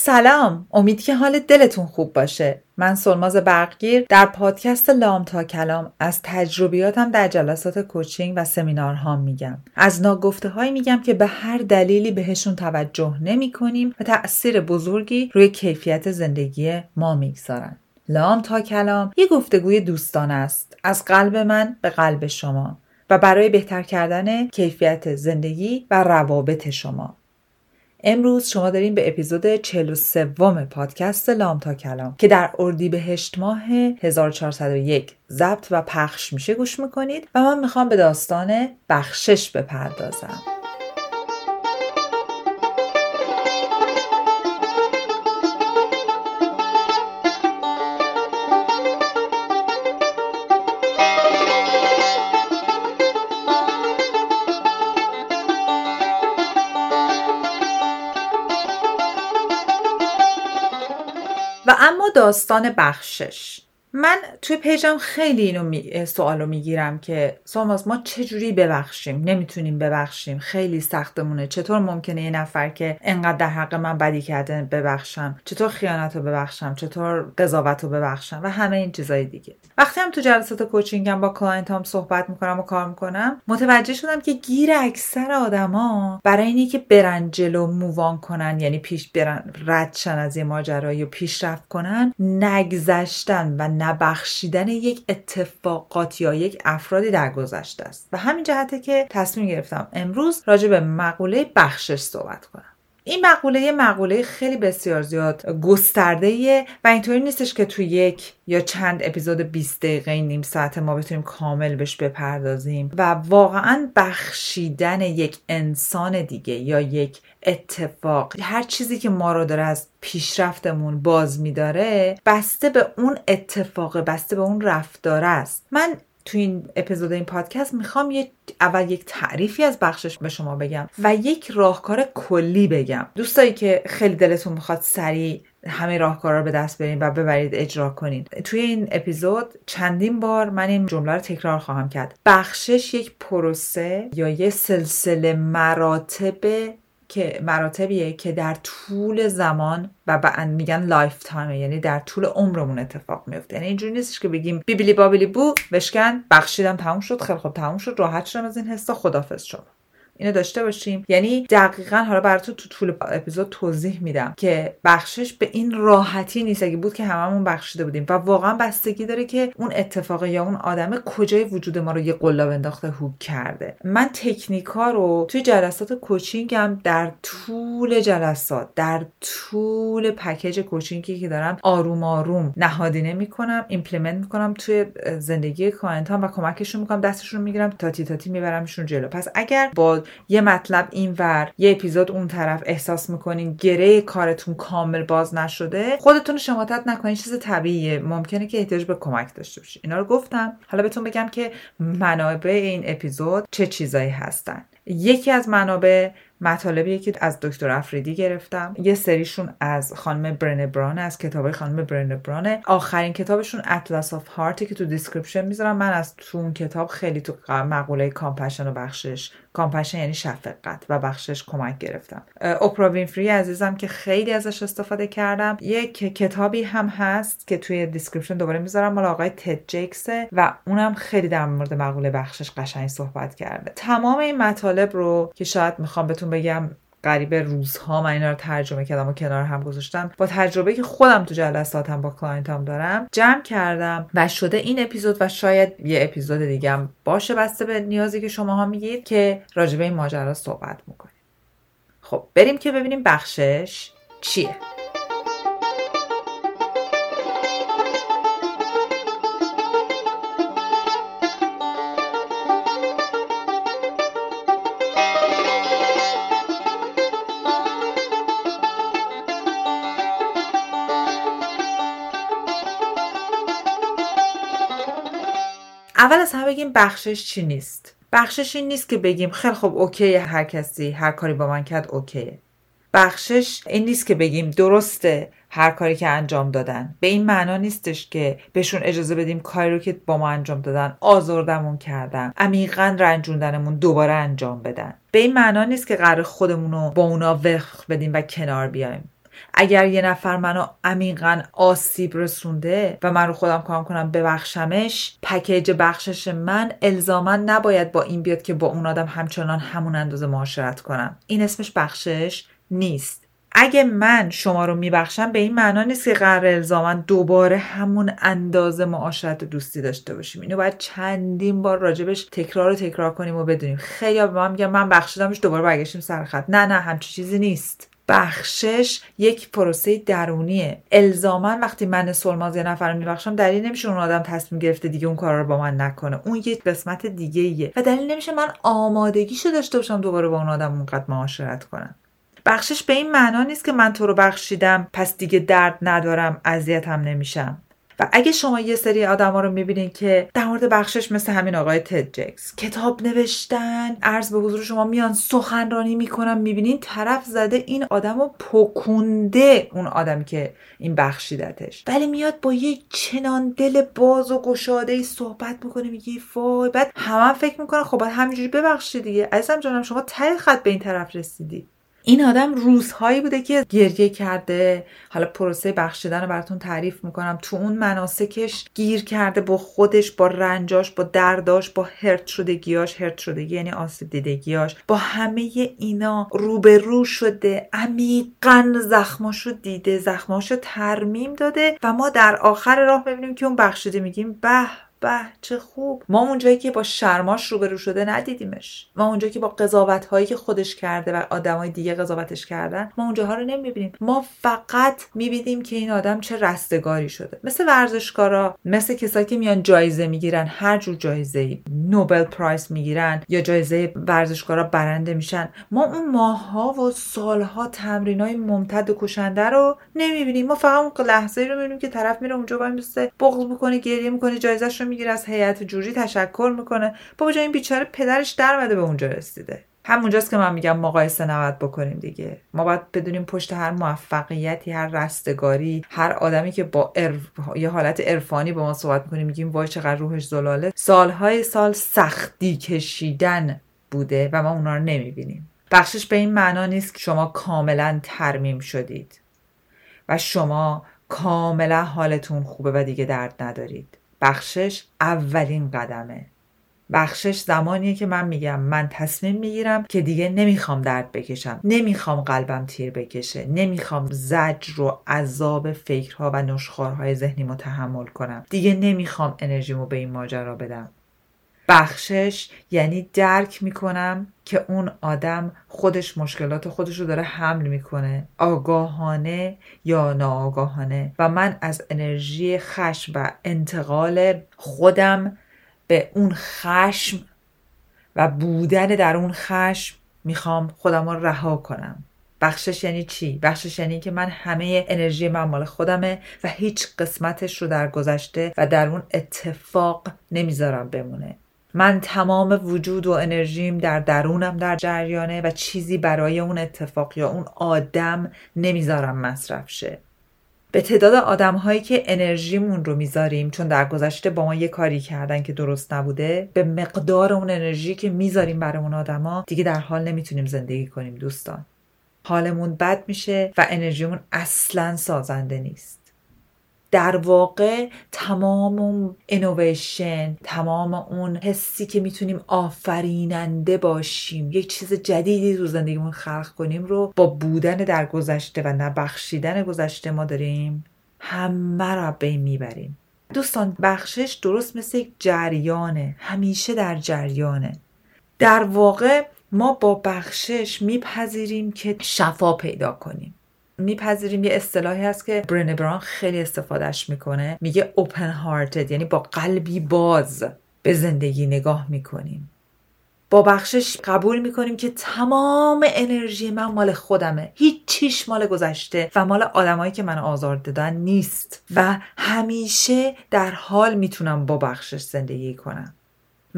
سلام. امید که حال دلتون خوب باشه. من سلماز برقگیر در پادکست لام تا کلام از تجربیاتم در جلسات کوچینگ و سمینارها میگم. از ناگفته هایی میگم که به هر دلیلی بهشون توجه نمی کنیم و تأثیر بزرگی روی کیفیت زندگی ما می‌گذارن. لام تا کلام یه گفتگوی دوستان است. از قلب من به قلب شما و برای بهتر کردن کیفیت زندگی و روابط شما. امروز شما داریم به اپیزود 43 پادکست لام تا کلام که در اردیبهشت ماه 1401 ضبط و پخش میشه گوش می‌کنید و من می‌خوام به داستان بخشش بپردازم. داستان بخشش. من توی page م خیلی اینو می... سوالو می‌گیرم که ساماز ما چجوری ببخشیم؟ نمی‌تونیم ببخشیم. خیلی سختمونه. چطور ممکنه یه نفر که انقدر در حق من بدی کرده ببخشم؟ چطور خیانت رو ببخشم؟ چطور قضاوت رو ببخشم؟ و همه این چیزای دیگه. وقتی هم تو جلسات coaching م با client هام صحبت می‌کنم و کار می‌کنم متوجه شدم که گیر اکثر آدما برای اینی که برن جلو move on کنن یعنی پیش برن ردشن از یه ماجرا یا پیشرفت کنن نگذشتن و نبخشیدن یک اتفاقات یا یک افرادی در گذشته است. و همین جهته که تصمیم گرفتم امروز راجع به مقوله بخشش صحبت کنم. این مقوله یه مقوله خیلی بسیار زیاد گسترده و اینطوری نیستش که تو یک یا چند اپیزود 20 دقیقه نیم ساعت ما بتونیم کامل بهش بپردازیم و واقعا بخشیدن یک انسان دیگه یا یک اتفاق هر چیزی که ما رو داره از پیشرفتمون باز میداره بسته به اون اتفاق بسته به اون رفتار است. من تو این اپیزود این پادکست می‌خوام یک اول یک تعریفی از بخشش به شما بگم و یک راهکار کلی بگم. دوستایی که خیلی دلتون می‌خواد سریع همه راهکارا رو به دست برین و ببرید اجرا کنین. توی این اپیزود چندین بار من این جمله رو تکرار خواهم کرد. بخشش یک پروسه یا یه سلسله مراتب که مراتبیه که در طول زمان و بعد میگن lifetime یعنی در طول عمرمون اتفاق میفته. یعنی اینجوری نیستش که بگیم bibbidi bobbidi boo بشکن بخشیدم تموم شد خیلی خوب تموم شد راحت شدم از این حسا خدافظ شد اینو داشته باشیم. یعنی دقیقا حالا براتون تو طول اپیزود توضیح میدم که بخشش به این راحتی نیست. اگه بود که هممون بخشیده بودیم و واقعا بستگی داره که اون اتفاق یا اون آدم کجای وجود ما رو یه قلاب انداخته هوب کرده. من تکنیکا رو توی جلسات coaching م در طول جلسات در طول پکیج coaching ی که دارم آروم آروم نهادینه می‌کنم implement می‌کنم توی زندگی client ام و کمکشون می‌کنم دستشون می‌گیرم تاتی تاتی میبرمشون جلو. پس اگر با یه مطلب اینور یه اپیزود اون طرف احساس می‌کنین گره کارتون کامل باز نشده. خودتون شماتت نکنین چیز طبیعیه. ممکنه که احتیاج به کمک داشته باشید اینا رو گفتم. حالا بهتون بگم که منابع این اپیزود چه چیزایی هستن. یکی از منابع مطالبی که از دکتر افریدی گرفتم. یه سریشون از خانم برنه براون از کتاب خانم برنه براونه. آخرین کتابشون Atlas of the Heart ی که تو description می‌ذارم. من از تو اون کتاب خیلی تو مقوله compassion و بخشش compassion یعنی شفقت و بخشش کمک گرفتم. اوپرا وینفری عزیزم که خیلی ازش استفاده کردم. یک کتابی هم هست که توی description دوباره می‌ذارم مال آقای تی دی جیکسه و اونم خیلی در مورد مقوله بخشش قشنگ صحبت کرده. تمام این مطالب رو که شاید می‌خوام بهتون بگم قریب روزها من اینا رو ترجمه کردم و کنار هم گذاشتم. با تجربه که خودم تو جلساتم با client ام دارم جمع کردم و شده این اپیزود و شاید یه اپیزود دیگه هم باشه بسته به نیازی که شماها میگید که راجبه این ماجرا صحبت می‌کنیم. خب بریم که ببینیم بخشش چیه. اول از همه بگیم بخشش چی نیست؟ بخشش این نیست که بگیم خیلی خب اوکی هر کسی هر کاری با من کرد اوکیه. بخشش این نیست که بگیم درسته هر کاری که انجام دادن. به این معنا نیستش که بهشون اجازه بدیم کاری رو که با ما انجام دادن آزردمون کردن عمیقا رنجوندنمون دوباره انجام بدن. به این معنا نیست که قرار خودمون رو با اونا وقف بدیم و کنار بیایم. اگر یه نفر منو عمیقا آسیب رسونده و من رو خودم کام کنم ببخشمش پکیج بخشش من الزاما نباید با این بیاد که با اون آدم همچنان همون اندازه معاشرت کنم. این اسمش بخشش نیست. اگه من شما رو میبخشم به این معنا نیست که قرار الزاما دوباره همون اندازه معاشرت دوستی داشته باشیم. اینو باید چندین بار راجبش تکرار و تکرار کنیم و بدونیم. خیلی به من میگن من بخشیدمش دوباره برگشتیم سر خط. نه نه همچی چیزی نیست. بخشش یک پروسه درونیه. الزاما وقتی من سلماز یه نفر رو میبخشم دلیل نمیشه اون آدم تصمیم گرفته دیگه اون کارا رو با من نکنه. اون یک قسمت دیگه ایه و دلیل نمیشه من آمادگیشو داشته باشم دوباره با اون آدم اونقدر معاشرت کنم. بخشش به این معنا نیست که من تو رو بخشیدم پس دیگه درد ندارم اذیتم نمیشم. و اگه شما یه سری آدما رو می‌بینین که در مورد بخشش مثل همین آقای تد جکس کتاب نوشتن عرض به حضور شما میان سخنرانی می‌کنن می‌بینین طرف زده این آدم رو پکونده اون آدم که این بخشیدتش. ولی میاد با یه چنان دل باز و گشاده ای صحبت می‌کنه میگه فای بعد همه فکر می‌کنن خب باید همینجوری ببخشید دیگه. عزیزم جانم شما ته خط به این طرف رسیدی. این آدم روزهایی بوده که گریه کرده. حالا پروسه بخشیدن رو براتون تعریف می‌کنم. تو اون مناسکش گیر کرده با خودش با رنجاش با درداش با هرت شدگیاش هرت شدگی یعنی آسیب دیدگیاش با همه اینا روبرو شده عمیقا زخماشو دیده زخماشو ترمیم داده و ما در آخر راه ببینیم که اون بخشیده. میگیم به به چه خوب. ما اونجایی که با شرماش روبرو شده ندیدیمش. ما اونجایی که با قضاوت هایی که خودش کرده و آدمای دیگه قضاوتش کردن ما اونجاها رو نمی‌بینیم. ما فقط می‌بینیم که این آدم چه رستگاری شده. مثل ورزشکارا مثل کسایی که میان جایزه می‌گیرن هر جور جایزه ای نوبل پرایز می‌گیرن یا جایزه ورزشکارا برنده میشن. ما اون ماها و سالها تمرین های ممتد و کشنده رو نمی‌بینیم. ما فقط اون لحظه رو می‌بینیم که طرف میره اونجا وای میسته بغض می‌کنه گریه می‌کنه جایزش رو می‌گیره از هیئت جوری تشکر می‌کنه. بابا جان این بیچاره پدرش در به اونجا رسیده. همونجاست که من میگم مقایسه نباید بکنیم دیگه. ما باید بدونیم پشت هر موفقیتی هر رستگاری هر آدمی که با یه حالت عرفانی با ما صحبت می‌کنیم میگیم وای چقدر روحش زلاله. سالهای سال سختی کشیدن بوده و ما اونا رو نمی‌بینیم. بخشش به این معنا نیست که شما کاملا ترمیم شدید و شما کاملا حالتون خوبه و دیگه درد ندارید. بخشش اولین قدمه. بخشش زمانیه که من میگم من تصمیم می‌گیرم که دیگه نمی‌خوام درد بکشم نمی‌خوام قلبم تیر بکشه نمی‌خوام زجر و عذاب فکرها و نشخارهای ذهنیمو تحمل کنم. دیگه نمی‌خوام انرژیمو به این ماجرا بدم. بخشش یعنی درک می‌کنم که اون آدم خودش مشکلات خودش رو داره حمل می‌کنه. آگاهانه یا ناآگاهانه. و من از انرژی خشم و انتقال خودم به اون خشم و بودن در اون خشم می‌خوام خودم رو رها کنم. بخشش یعنی چی؟ بخشش یعنی که من همه انرژی من مال خودمه و هیچ قسمتش رو در گذشته و در اون اتفاق نمی‌ذارم بمونه. من تمام وجود و انرژیم در درونم در جریانه و چیزی برای اون اتفاق یا اون آدم نمی‌ذارم مصرف شه. به تعداد آدم هایی که انرژیمون رو می‌ذاریم چون در گذشته با ما یه کاری کردن که درست نبوده به مقدار اون انرژی که می‌ذاریم برای اون آدما دیگه در حال نمی‌تونیم زندگی کنیم دوستان. حالمون بد میشه و انرژیمون اصلا سازنده نیست. در واقع تمام اون اینویشن تمام اون حسی که می‌تونیم آفریننده باشیم یک چیز جدیدی تو زندگیمون خلق کنیم رو با بودن در گذشته و نبخشیدن گذشته ما داریم همه را به می‌بریم. دوستان بخشش درست مثل یک جریانه همیشه در جریانه. در واقع ما با بخشش میپذیریم که شفا پیدا کنیم. میپذیریم. یه اصطلاحی هست که برن بران خیلی استفادهش می‌کنه. میگه اوپن هارتد یعنی با قلبی باز به زندگی نگاه می‌کنیم. با بخشش قبول می‌کنیم که تمام انرژی من مال خودمه. هیچ چیش مال گذشته و مال آدمایی که من آزار دادن نیست. و همیشه در حال می‌تونم با بخشش زندگی کنم.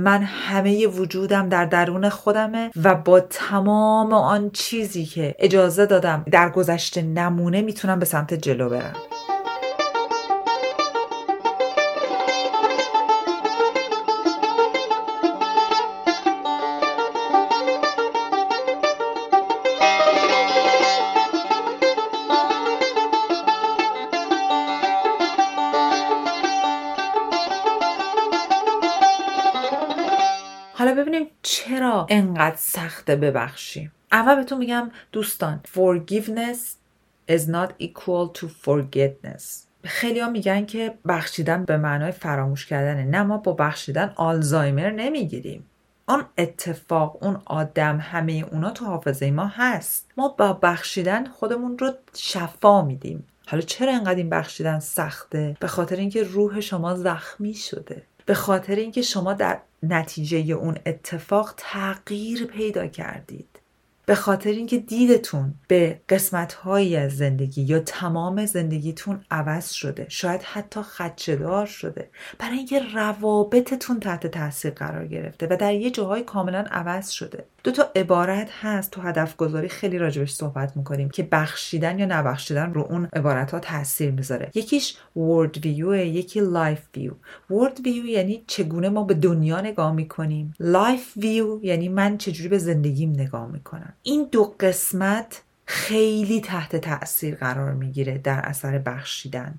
من همه وجودم در درون خودمه و با تمام آن چیزی که اجازه دادم در گذشته نمونه می‌تونم به سمت جلو برم. انقدر سخته ببخشیم اول بهتون میگم دوستان forgiveness is not equal to forgetness. خیلی ها میگن که بخشیدن به معنای فراموش کردنه. نه ما با بخشیدن آلزایمر نمی‌گیریم. اون اتفاق اون آدم همه اونا تو حافظه ما هست. ما با بخشیدن خودمون رو شفا میدیم. حالا چرا انقدر این بخشیدن سخته؟ به خاطر اینکه روح شما زخمی شده. به خاطر اینکه شما در نتیجه اون اتفاق تغییر پیدا کردید. به خاطر اینکه دیدتون به قسمت هایی از زندگی یا تمام زندگیتون عوض شده شاید حتی خدشدار شده برای اینکه روابطتون تحت تاثیر قرار گرفته و در یه جاهای کاملا عوض شده. دو تا عبارت هست تو هدف گذاری خیلی راجبش صحبت می‌کنیم که بخشیدن یا نبخشیدن رو اون عبارت ها تاثیر می‌ذاره. یکیش worldview یکی life view worldview یعنی چگونه ما به دنیا نگاه می‌کنیم. life view یعنی من چجوری به زندگیم نگاه می‌کنم. این دو قسمت خیلی تحت تاثیر قرار می‌گیره در اثر بخشیدن.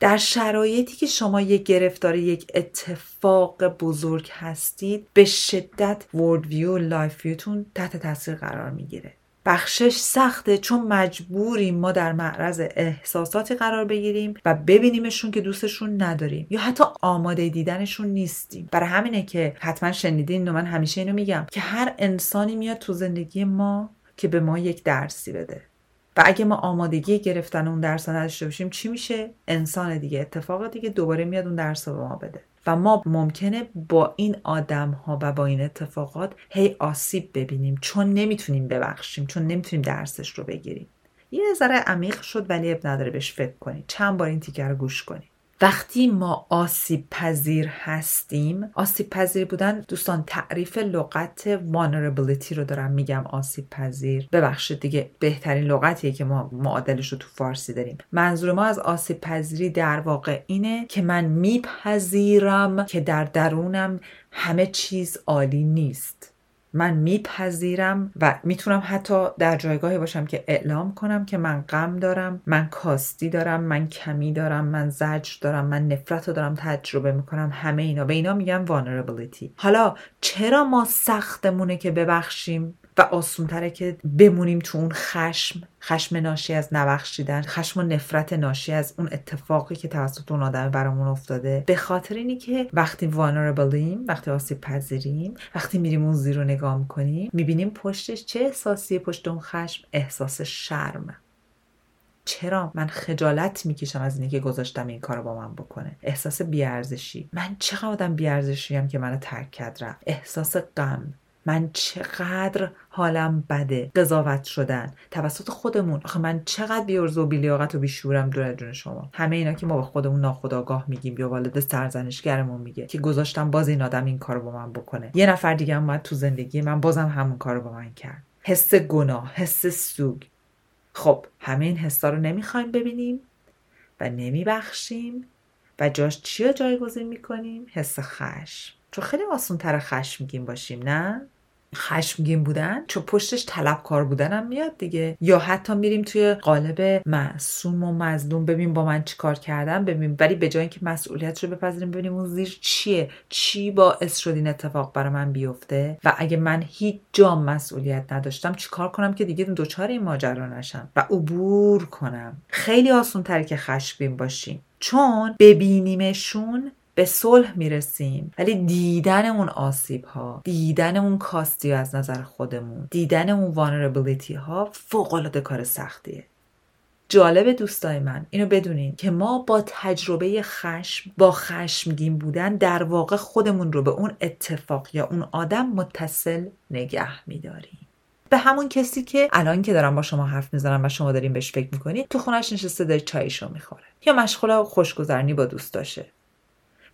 در شرایطی که شما یک گرفتار یک اتفاق بزرگ هستید به شدت worldview life view تون تحت تاثیر قرار می‌گیره. بخشش سخته چون مجبوریم ما در معرض احساساتی قرار بگیریم و ببینیمشون که دوستشون نداریم یا حتی آماده دیدنشون نیستیم. برای همینه که حتما شنیدین و من همیشه اینو میگم که هر انسانی میاد تو زندگی ما که به ما یک درسی بده. و اگه ما آمادگی گرفتن اون درس نداشته باشیم چی میشه؟ انسان دیگه اتفاق دیگه دوباره میاد اون درس رو به ما بده. و ما ممکنه با این آدم ها و با این اتفاقات هی آسیب ببینیم چون نمی‌تونیم ببخشیم چون نمی‌تونیم درسش رو بگیریم. یه ذره عمیق شد ولی اب نداره بهش فکر کنید چند بار این تیکر رو گوش کنید وقتی ما آسیب پذیر هستیم آسیب پذیر بودن دوستان تعریف لغت vulnerability رو دارم میگم آسیب پذیر ببخشید دیگه بهترین لغتیه که ما معادلش رو تو فارسی داریم. منظور ما از آسیب پذیری در واقع اینه که من میپذیرم که در درونم همه چیز عالی نیست. من میپذیرم و می‌تونم حتی در جایگاهی باشم که اعلام کنم که من غم دارم من کاستی دارم من کمی دارم من زجر دارم من نفرت رو دارم تجربه می‌کنم. همه اینا. به اینا میگم vulnerability. حالا چرا ما سختمونه که ببخشیم؟ و آسونتره که بمونیم تو اون خشم خشم ناشی از نبخشیدن خشم و نفرت ناشی از اون اتفاقی که توسط اون آدم برامون افتاده. به خاطر اینی که وقتی وانربلیم وقتی آسیب پذیریم وقتی میریم اون زیر رو نگاه می‌کنیم می‌بینیم پشتش چه احساسی پشت اون خشم؟ احساس شرم. چرا؟ من خجالت می‌کشم از اینکه گذاشتم این کارو با من بکنه. احساس بیارزشی. من چقدر آدم بیارزشیم که منو ترک کرد رفت؟ احساس غم. من چقدر حالم بده قضاوت شدن. توسط خودمون. آخه من چقدر بیارزو و بیلیاقت و بیشورم دور جون شما. همه اینا که ما به خودمون ناخداگاه میگیم. یا والد سرزنشگرمون میگه. که گذاشتم باز این آدم این کارو با من بکنه. یه نفر دیگه هم تو زندگی من بازم همون کارو با من کرد. حس گناه حس سوگ. خب همه این حسا رو نمی‌خوایم ببینیم و نمیبخشیم و جاش چی رو جایگزین می‌کنیم؟ حس خشم. چون خیلی آسون تر خشمگین باشیم نه؟ خشمگین بودن چون پشتش طلبکار بودنم میاد دیگه. یا حتی میریم توی قالب معصوم و مظلوم ببین با من چیکار کردم ببین. ولی به جای اینکه مسئولیت رو بپذیریم ببینیم اون زیر چیه. چی باعث شد این اتفاق برای من بیفته؟ و اگه من هیچ جام مسئولیت نداشتم چیکار کنم که دیگه دوچار این ماجرا نشم؟ و عبور کنم. خیلی آسون تره که خشمگین باشیم. چون ببینیمشون به صلح می‌رسیم. ولی دیدن اون آسیب ها دیدن اون کاستی از نظر خودمون دیدن اون وانربلیتی ها فوق العاده کار سختیه. جالب دوستای من اینو بدونین که ما با تجربه خشم با خشمگین بودن در واقع خودمون رو به اون اتفاق یا اون آدم متصل نگه میداریم. به همون کسی که الان که دارم با شما حرف می‌زنم و شما داریم بهش فکر می‌کنید تو خونش نشسته داره چایشو می‌خوره یا مشغول خوشگذرنی با دوست داشته.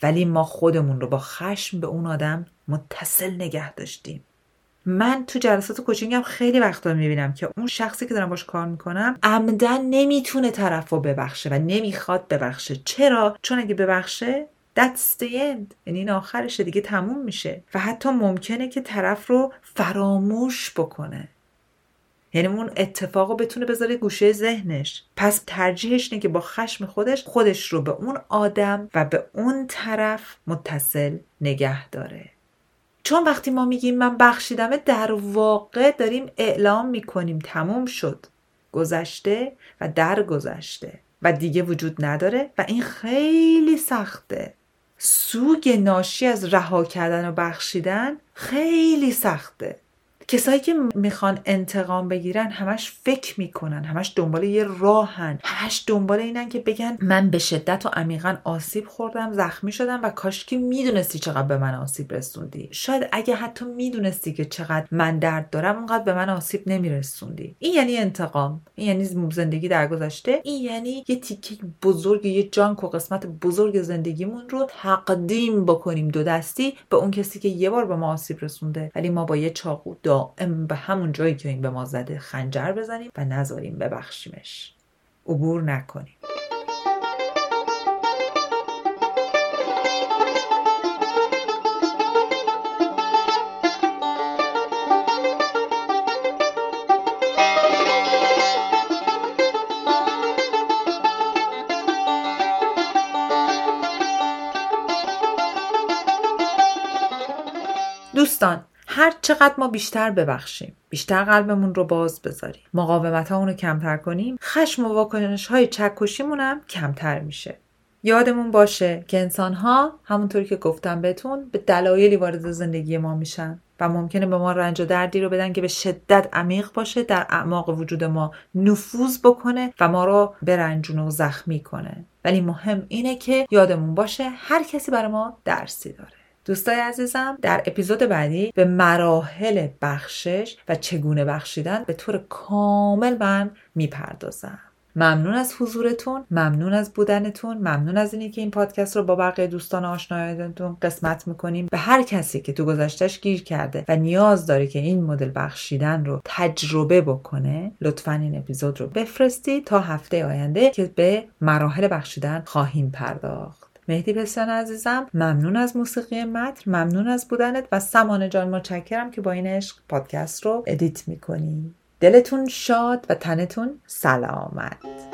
ولی ما خودمون رو با خشم به اون آدم متصل نگه داشتیم. من تو جلسات کوچینگم خیلی وقتا می‌بینم که اون شخصی که دارم باش کار می‌کنم عمدن نمی‌تونه طرف رو ببخشه و نمی‌خواد ببخشه. چرا؟ چون اگه ببخشه That's the end. یعنی این آخرشه دیگه تموم میشه. و حتی ممکنه که طرف رو فراموش بکنه. یعنی اون اتفاق رو بتونه بذاره گوشه ذهنش. پس ترجیحش اینه که با خشم خودش خودش رو به اون آدم و به اون طرف متصل نگه داره. چون وقتی ما میگیم من بخشیدمه در واقع داریم اعلام می‌کنیم تموم شد. گذشته و در گذشته و دیگه وجود نداره و این خیلی سخته. سوگ ناشی از رها کردن و بخشیدن خیلی سخته. کسایی که می‌خوان انتقام بگیرن همش فکر می‌کنن همش دنبال یه راهن. همش دنبال اینن که بگن من به شدت و عمیقا آسیب خوردم زخمی شدم و کاشکی می‌دونستی چقدر به من آسیب رسوندی. شاید اگه حتی می‌دونستی که چقدر من درد دارم اونقدر به من آسیب نمیرسوندی. این یعنی انتقام. این یعنی زندگی در گذشته این یعنی یه تیکه بزرگ یه جانک و قسمت بزرگ زندگیمون رو تقدیم بکنیم دو دستی به اون کسی که یه بار به ما آسیب رسونده ولی ما با یه چاقو دائم به همون جایی که این به ما زده خنجر بزنیم و نذاریم ببخشیمش. عبور نکنیم. دوستان هر چقدر ما بیشتر ببخشیم بیشتر قلبمون رو باز بذاریم. مقاومت رو کمتر کنیم خشم و واکنش های چکشیمون هم کمتر میشه. یادمون باشه که انسان ها همونطوری که گفتم بهتون به دلایلی وارد زندگی ما میشن و ممکنه به ما رنج و دردی رو بدن که به شدت عمیق باشه در اعماق وجود ما نفوذ بکنه و ما رو برنجونه و زخمی کنه. ولی مهم اینه که یادمون باشه هر کسی برای ما درسی داره. دوستای عزیزم در اپیزود بعدی به مراحل بخشش و چگونه بخشیدن به طور کامل من می‌پردازم. ممنون از حضورتون ممنون از بودنتون ممنون از اینی که این پادکست رو با بقیه دوستان آشنایانتون قسمت می‌کنیم. به هر کسی که تو گذشتش گیر کرده و نیاز داره که این مدل بخشیدن رو تجربه بکنه لطفا این اپیزود رو بفرستید تا هفته آینده که به مراحل بخشیدن خواهیم پرداخت. مهدی پسیان عزیزم ممنون از موسیقی متن ممنون از بودنت و سمانه جان متشکرم که با این عشق پادکست رو edit می‌کنی. دلتون شاد و تنتون سلامت.